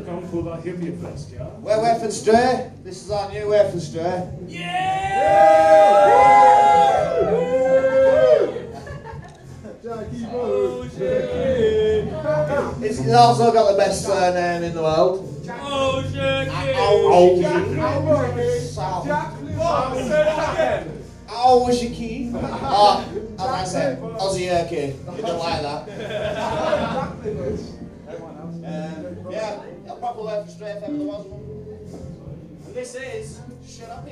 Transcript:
velkommen på vores Himmelfest, ja? We're Weffin Stray. This is our new Weffin Stray. He's he's also got the best surname in the world. Oh, Owshiki. Oh, as I said, Ozyer-Key. You don't like that. Yeah, a proper Weffin Stray if ever there was one. And this is. Shut up.